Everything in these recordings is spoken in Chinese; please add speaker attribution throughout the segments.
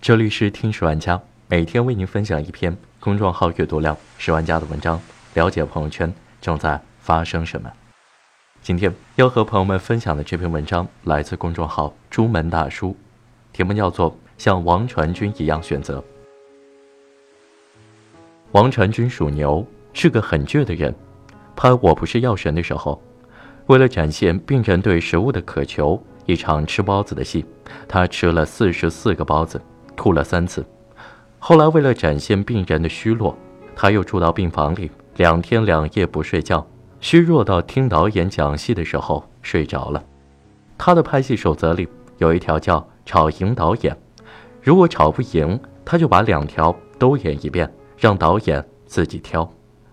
Speaker 1: 这里是听十万家，每天为您分享一篇公众号阅读量十万加的文章，了解朋友圈正在发生什么。今天要和朋友们分享的这篇文章来自公众号“朱门大叔”，题目叫做《像王传君一样选择》。王传君属牛，是个很倔的人。拍《我不是药神》的时候，为了展现病人对食物的渴求，一场吃包子的戏，他吃了四十四个包子，吐了三次。后来为了展现病人的虚弱，他又住到病房里，两天两夜不睡觉。虚弱到听导演讲戏的时候睡着了。他的拍戏守则里有一条叫“吵赢导演”，如果吵不赢，他就把两条都演一遍，让导演自己挑。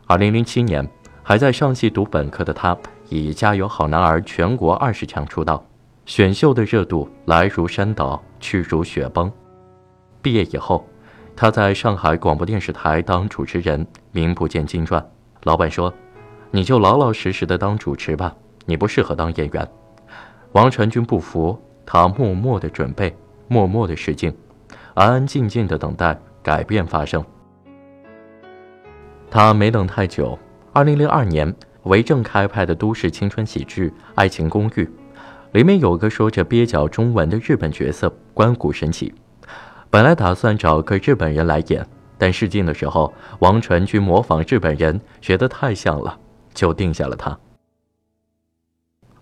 Speaker 1: 二零零七年，还在上戏读本科的他，以《加油好男儿》全国二十强出道，选秀的热度来如山倒，去如雪崩。毕业以后，他在上海广播电视台当主持人，名不见经传。老板说。你就老老实实的当主持吧，你不适合当演员。王传君不服，他默默的准备，默默的试镜，安安静静的等待改变发生。他没等太久，二零零二年为正开拍的都市青春喜剧《爱情公寓》，里面有个说着蹩脚中文的日本角色关谷神奇，本来打算找个日本人来演，但试镜的时候，王传君模仿日本人，觉得太像了。就定下了他。《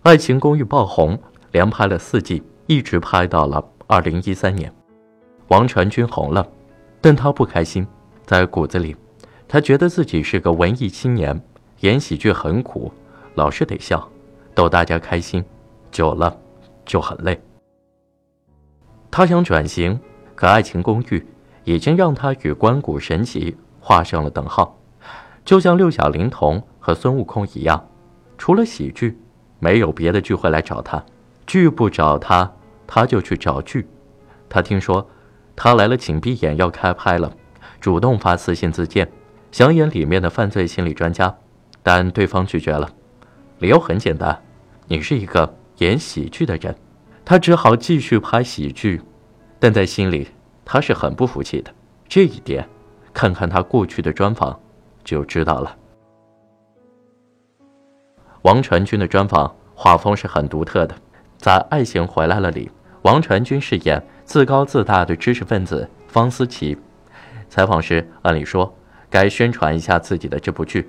Speaker 1: 爱情公寓》爆红，连拍了四季，一直拍到了二零一三年。王传君红了，但他不开心，在骨子里，他觉得自己是个文艺青年，演喜剧很苦，老是得笑，逗大家开心，久了就很累。他想转型，可《爱情公寓》已经让他与关谷神奇画上了等号，就像六小龄童。和孙悟空一样，除了喜剧，没有别的剧会来找他。剧不找他，他就去找剧。他听说他来了，请闭眼要开拍了，主动发私信自荐，想演里面的犯罪心理专家，但对方拒绝了。理由很简单，你是一个演喜剧的人。他只好继续拍喜剧，但在心里他是很不服气的。这一点，看看他过去的专访就知道了。王传君的专访画风是很独特的，在《爱情回来了》里，王传君饰演自高自大的知识分子方思琪。采访时，按理说该宣传一下自己的这部剧，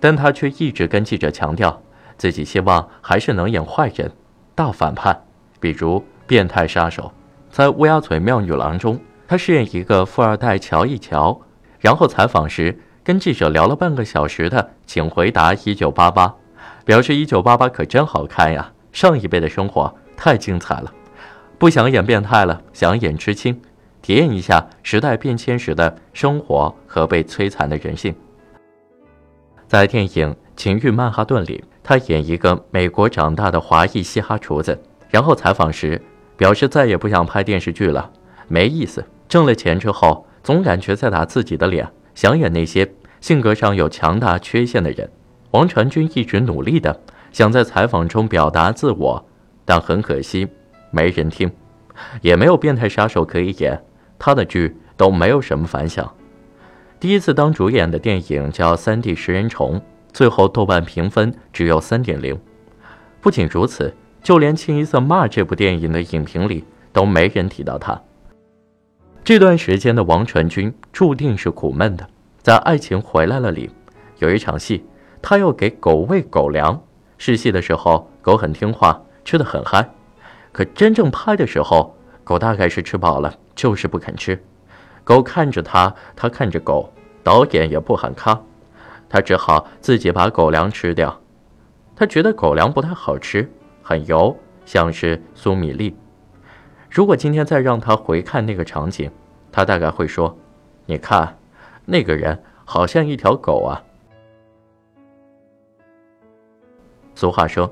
Speaker 1: 但他却一直跟记者强调，自己希望还是能演坏人、大反派，比如变态杀手。在《乌鸦嘴妙女郎》中，他饰演一个富二代乔一乔，然后采访时跟记者聊了半个小时的，请回答一九八八。表示一九八八可真好看呀！上一辈的生活太精彩了，不想演变态了，想演知青，体验一下时代变迁时的生活和被摧残的人性。在电影《情欲曼哈顿》里，他演一个美国长大的华裔嘻哈厨子，然后采访时表示再也不想拍电视剧了，没意思。挣了钱之后，总感觉在打自己的脸，想演那些性格上有强大缺陷的人。王传君一直努力的想在采访中表达自我，但很可惜，没人听，也没有变态杀手可以演，他的剧都没有什么反响。第一次当主演的电影叫《三 D 食人虫》，最后豆瓣评分只有三点零。不仅如此，就连清一色骂这部电影的影评里都没人提到他。这段时间的王传君注定是苦闷的。在《爱情回来了》里，有一场戏。他要给狗喂狗粮，试戏的时候狗很听话，吃的很嗨，可真正拍的时候，狗大概是吃饱了，就是不肯吃。狗看着他，他看着狗，导演也不喊咔，他只好自己把狗粮吃掉。他觉得狗粮不太好吃，很油，像是苏米粒。如果今天再让他回看那个场景，他大概会说：“你看，那个人好像一条狗啊。”俗话说，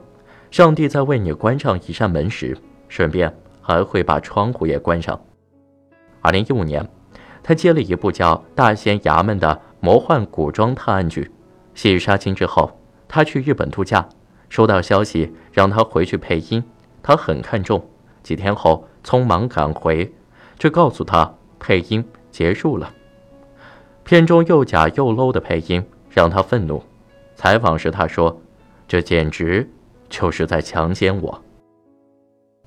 Speaker 1: 上帝在为你关上一扇门时，顺便还会把窗户也关上。二零一五年，他接了一部叫《大仙衙门》的魔幻古装探案剧。戏杀青之后，他去日本度假，收到消息让他回去配音，他很看重。几天后匆忙赶回，却告诉他配音结束了。片中又假又 low 的配音让他愤怒。采访时他说：“这简直就是在强奸我。”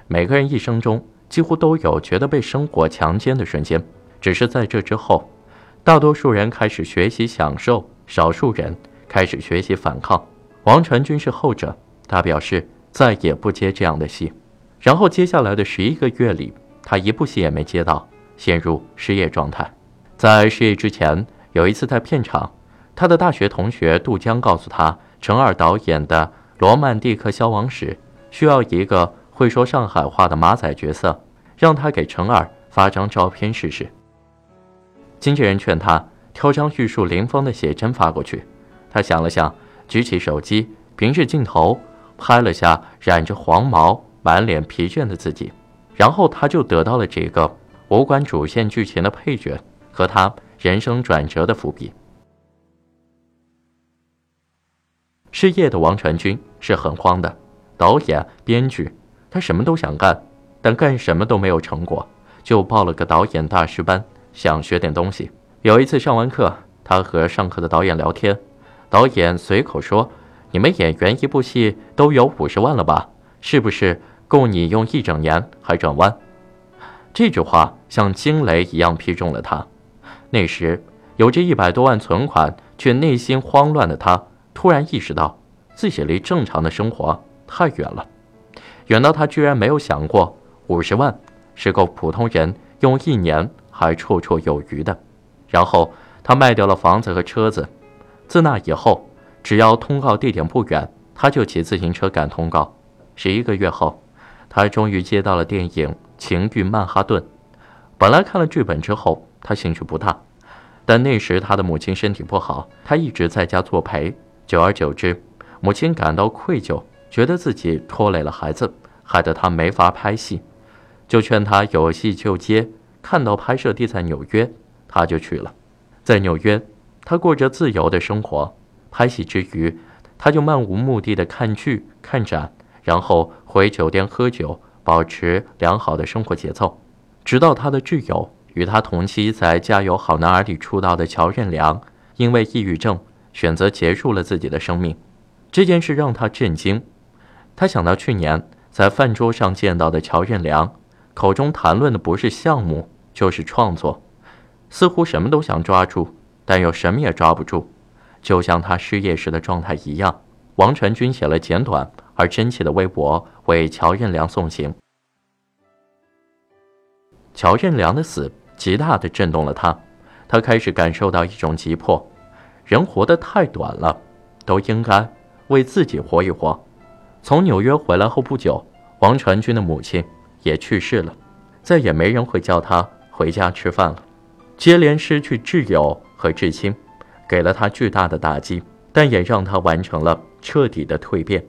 Speaker 1: 每个人一生中几乎都有觉得被生活强奸的瞬间，只是在这之后，大多数人开始学习享受，少数人开始学习反抗。王传君是后者，他表示再也不接这样的戏。然后接下来的十一个月里，他一部戏也没接到，陷入失业状态。在失业之前，有一次在片场，他的大学同学杜江告诉他，陈二导演的《罗曼蒂克消亡史》需要一个会说上海话的马仔角色，让他给陈二发张照片试试。经纪人劝他挑张玉树临风的写真发过去，他想了想，举起手机，平视镜头，拍了下染着黄毛、满脸疲倦的自己，然后他就得到了这个无关主线剧情的配角和他。人生转折的伏笔。失业的王传君是很慌的，导演、编剧，他什么都想干，但干什么都没有成果，就报了个导演大师班，想学点东西。有一次上完课，他和上课的导演聊天，导演随口说：“你们演员一部戏都有五十万了吧？是不是够你用一整年还转弯？”这句话像惊雷一样劈中了他。那时，有着一百多万存款却内心慌乱的他，突然意识到自己离正常的生活太远了，远到他居然没有想过五十万是够普通人用一年还绰绰有余的。然后他卖掉了房子和车子，自那以后，只要通告地点不远，他就骑自行车赶通告。十一个月后，他终于接到了电影《情欲曼哈顿》。本来看了剧本之后，他兴趣不大。但那时他的母亲身体不好，他一直在家作陪。久而久之，母亲感到愧疚，觉得自己拖累了孩子，害得他没法拍戏，就劝他有戏就接。看到拍摄地在纽约，他就去了。在纽约，他过着自由的生活。拍戏之余，他就漫无目的的看剧、看展，然后回酒店喝酒，保持良好的生活节奏，直到他的挚友。与他同期在《加油好男儿》里出道的乔任梁，因为抑郁症选择结束了自己的生命。这件事让他震惊。他想到去年在饭桌上见到的乔任梁，口中谈论的不是项目，就是创作，似乎什么都想抓住，但又什么也抓不住，就像他失业时的状态一样。王传君写了简短而真切的微博为乔任梁送行。乔任梁的死。极大的震动了他，他开始感受到一种急迫，人活得太短了，都应该为自己活一活。从纽约回来后不久，王传君的母亲也去世了，再也没人会叫他回家吃饭了。接连失去挚友和至亲，给了他巨大的打击，但也让他完成了彻底的蜕变。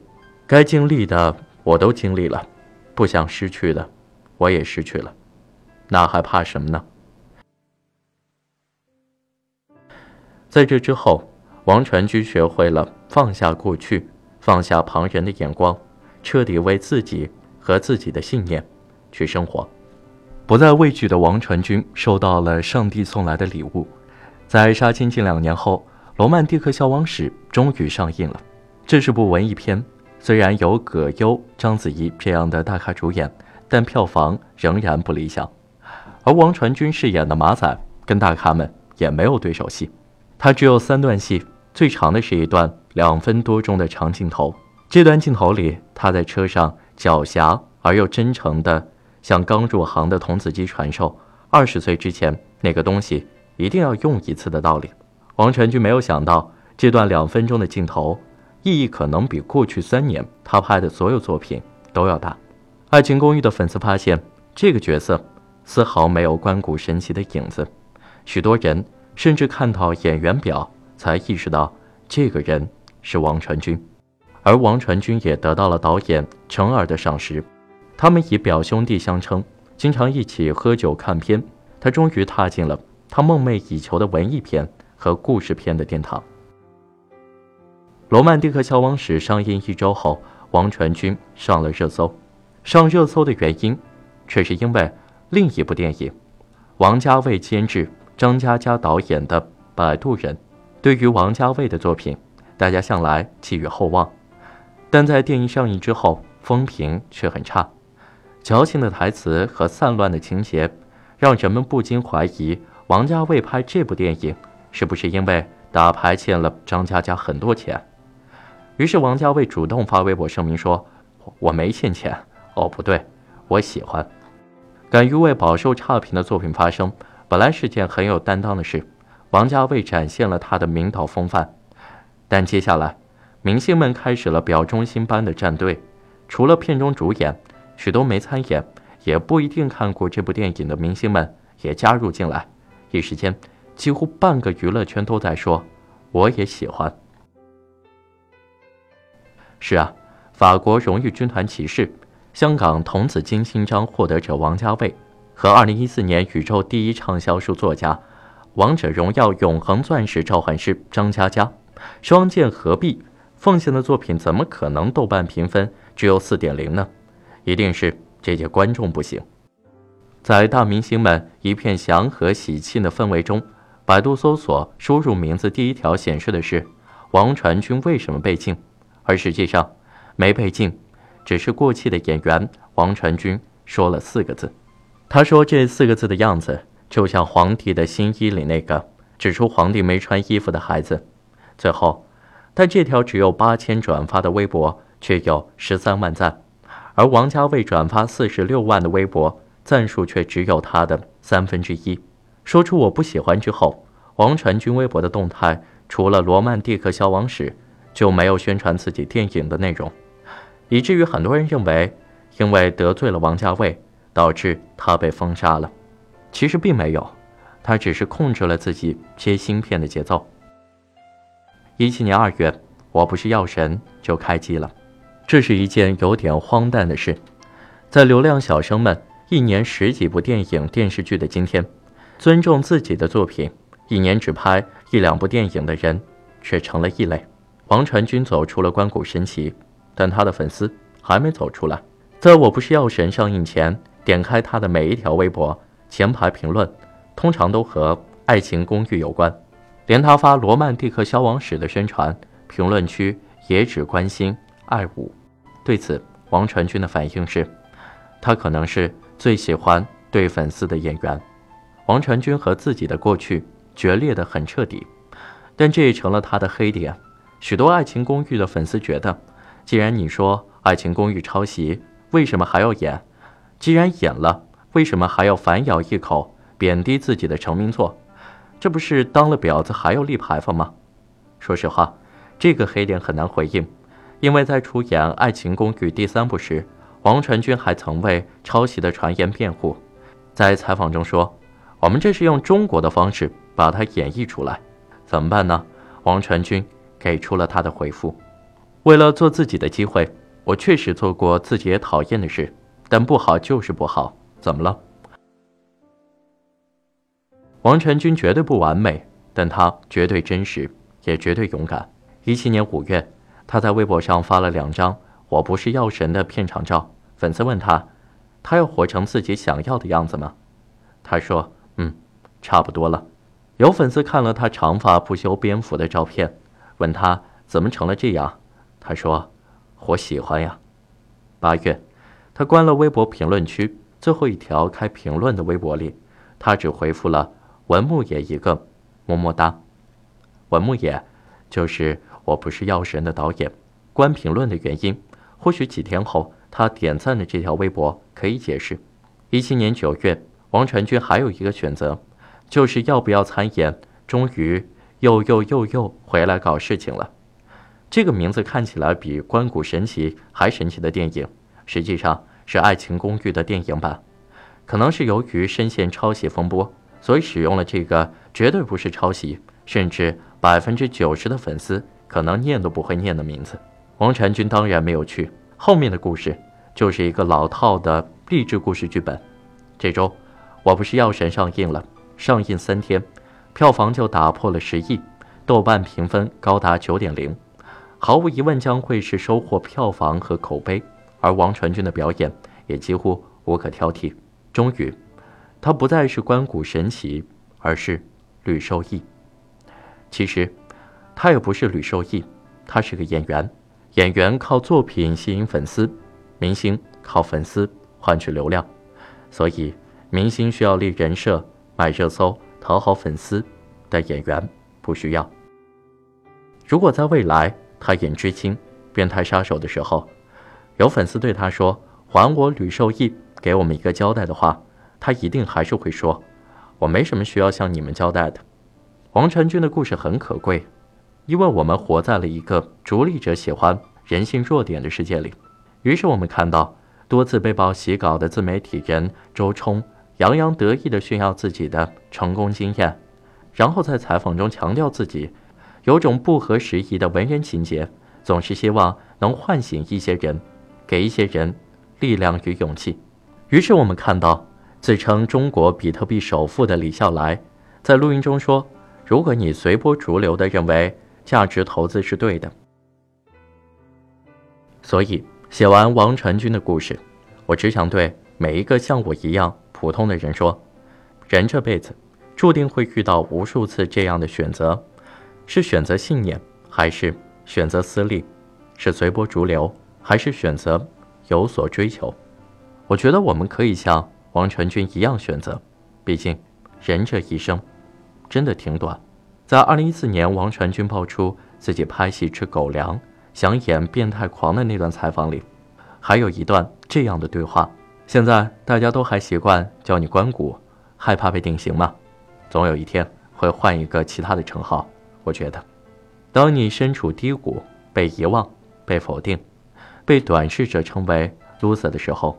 Speaker 1: 该经历的我都经历了，不想失去的我也失去了，那还怕什么呢？在这之后，王传君学会了放下过去，放下旁人的眼光，彻底为自己和自己的信念去生活。不再畏惧的王传君收到了上帝送来的礼物。在杀青近两年后，《罗曼蒂克消亡史》终于上映了。这是部文艺片，虽然有葛优、章子怡这样的大咖主演，但票房仍然不理想。而王传君饰演的马仔跟大咖们也没有对手戏。他只有三段戏，最长的是一段两分多钟的长镜头。这段镜头里，他在车上狡黠而又真诚地向刚入行的童子鸡传授二十岁之前那个东西一定要用一次的道理。王传君没有想到，这段两分钟的镜头意义可能比过去三年他拍的所有作品都要大。《爱情公寓》的粉丝发现，这个角色丝毫没有关谷神奇的影子，许多人。甚至看到演员表，才意识到这个人是王传君，而王传君也得到了导演陈耳的赏识，他们以表兄弟相称，经常一起喝酒看片。他终于踏进了他梦寐以求的文艺片和故事片的殿堂。《罗曼蒂克消亡史》上映一周后，王传君上了热搜，上热搜的原因，却是因为另一部电影《王家卫监制、张嘉佳导演的《摆渡人》，对于王家卫的作品，大家向来寄予厚望，但在电影上映之后，风评却很差。矫情的台词和散乱的情节，让人们不禁怀疑王家卫拍这部电影是不是因为打牌欠了张嘉佳很多钱。于是王家卫主动发微博声明说：“我没欠钱。”哦，不对，我喜欢。敢于为饱受差评的作品发声，本来是件很有担当的事。王家卫展现了他的领导风范，但接下来，明星们开始了表忠心般的站队。除了片中主演，许多没参演、也不一定看过这部电影的明星们也加入进来。一时间，几乎半个娱乐圈都在说：“我也喜欢。”是啊，法国荣誉军团骑士。香港童子金星章获得者王家卫和2014年宇宙第一畅销书作家《王者荣耀》永恒钻石召唤师张嘉佳，双剑合璧，奉献的作品怎么可能豆瓣评分只有4.0呢？一定是这届观众不行。在大明星们一片祥和喜庆的氛围中，百度搜索输入名字第一条显示的是王传君为什么被禁，而实际上没被禁。只是过气的演员王传君说了四个字，他说这四个字的样子就像皇帝的新衣里那个指出皇帝没穿衣服的孩子。最后，但这条只有八千转发的微博却有十三万赞，而王家卫转发四十六万的微博赞数却只有他的三分之一。说出我不喜欢之后，王传君微博的动态除了《罗曼蒂克消亡史》，就没有宣传自己电影的内容。以至于很多人认为，因为得罪了王家卫，导致他被封杀了。其实并没有，他只是控制了自己接芯片的节奏。一七年二月，《我不是药神》就开机了，这是一件有点荒诞的事。在流量小生们一年十几部电影电视剧的今天，尊重自己的作品，一年只拍一两部电影的人，却成了异类。王传君走出了关谷神奇。但他的粉丝还没走出来。在我不是药神上映前，点开他的每一条微博，前排评论通常都和《爱情公寓》有关。连他发《罗曼蒂克消亡史》的宣传，评论区也只关心爱五。对此，王传君的反应是，他可能是最喜欢对粉丝的演员。王传君和自己的过去决裂得很彻底，但这也成了他的黑点。许多《爱情公寓》的粉丝觉得。既然你说《爱情公寓》抄袭，为什么还要演？既然演了，为什么还要反咬一口，贬低自己的成名作？这不是当了婊子还要立牌坊吗？说实话，这个黑点很难回应，因为在出演《爱情公寓》第三部时，王传君还曾为抄袭的传言辩护，在采访中说：“我们这是用中国的方式把它演绎出来，怎么办呢？”王传君给出了他的回复。为了做自己的机会，我确实做过自己也讨厌的事，但不好就是不好，怎么了？王传君绝对不完美，但他绝对真实，也绝对勇敢。一七年五月，他在微博上发了两张《我不是药神》的片场照，粉丝问他：“他要活成自己想要的样子吗？”他说：“嗯，差不多了。”有粉丝看了他长发不修边幅的照片，问他怎么成了这样。他说：“我喜欢呀。”八月，他关了微博评论区最后一条开评论的微博里，他只回复了文牧野一个么么哒。文牧野就是我不是药神的导演。关评论的原因，或许几天后他点赞的这条微博可以解释。一七年九月，王传君还有一个选择，就是要不要参演。终于又又又又回来搞事情了。这个名字看起来比《关谷神奇》还神奇的电影，实际上是《爱情公寓》的电影版。可能是由于深陷抄袭风波，所以使用了这个绝对不是抄袭，甚至百分之九十的粉丝可能念都不会念的名字。王传君当然没有去。后面的故事就是一个老套的励志故事剧本。这周，我不是药神上映了，上映三天，票房就打破了十亿，豆瓣评分高达九点零。毫无疑问将会是收获票房和口碑，而王传君的表演也几乎无可挑剔。终于，他不再是关谷神奇，而是吕受益。其实，他也不是吕受益，他是个演员。演员靠作品吸引粉丝，明星靠粉丝换取流量。所以，明星需要立人设、买热搜、讨好粉丝，但演员不需要。如果在未来他演知青、变态杀手的时候，有粉丝对他说：“还我吕受益，给我们一个交代”的话，他一定还是会说：“我没什么需要向你们交代的。”王传君的故事很可贵，因为我们活在了一个逐利者喜欢人性弱点的世界里。于是我们看到多次被曝洗稿的自媒体人周冲洋洋得意地炫耀自己的成功经验，然后在采访中强调自己有种不合时宜的文人情节，总是希望能唤醒一些人。给一些人力量与勇气。于是我们看到，自称中国比特币首富的李笑来，在录音中说：“如果你随波逐流的认为价值投资是对的，所以写完王传君的故事，我只想对每一个像我一样普通的人说：人这辈子注定会遇到无数次这样的选择，是选择信念，还是选择私利？是随波逐流？”还是选择有所追求，我觉得我们可以像王传君一样选择，毕竟人这一生真的挺短。在二零一四年，王传君爆出自己拍戏吃狗粮、想演变态狂的那段采访里，还有一段这样的对话：现在大家都还习惯叫你关谷，害怕被定型吗？总有一天会换一个其他的称号。我觉得，当你身处低谷、被遗忘、被否定。被短视者称为 loser 的时候，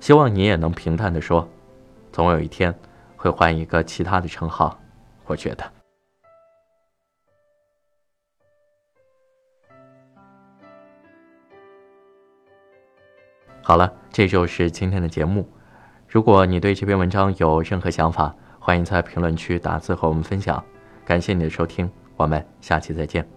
Speaker 1: 希望你也能平淡的说，总有一天会换一个其他的称号。我觉得，好了，这就是今天的节目。如果你对这篇文章有任何想法，欢迎在评论区打字和我们分享。感谢你的收听，我们下期再见。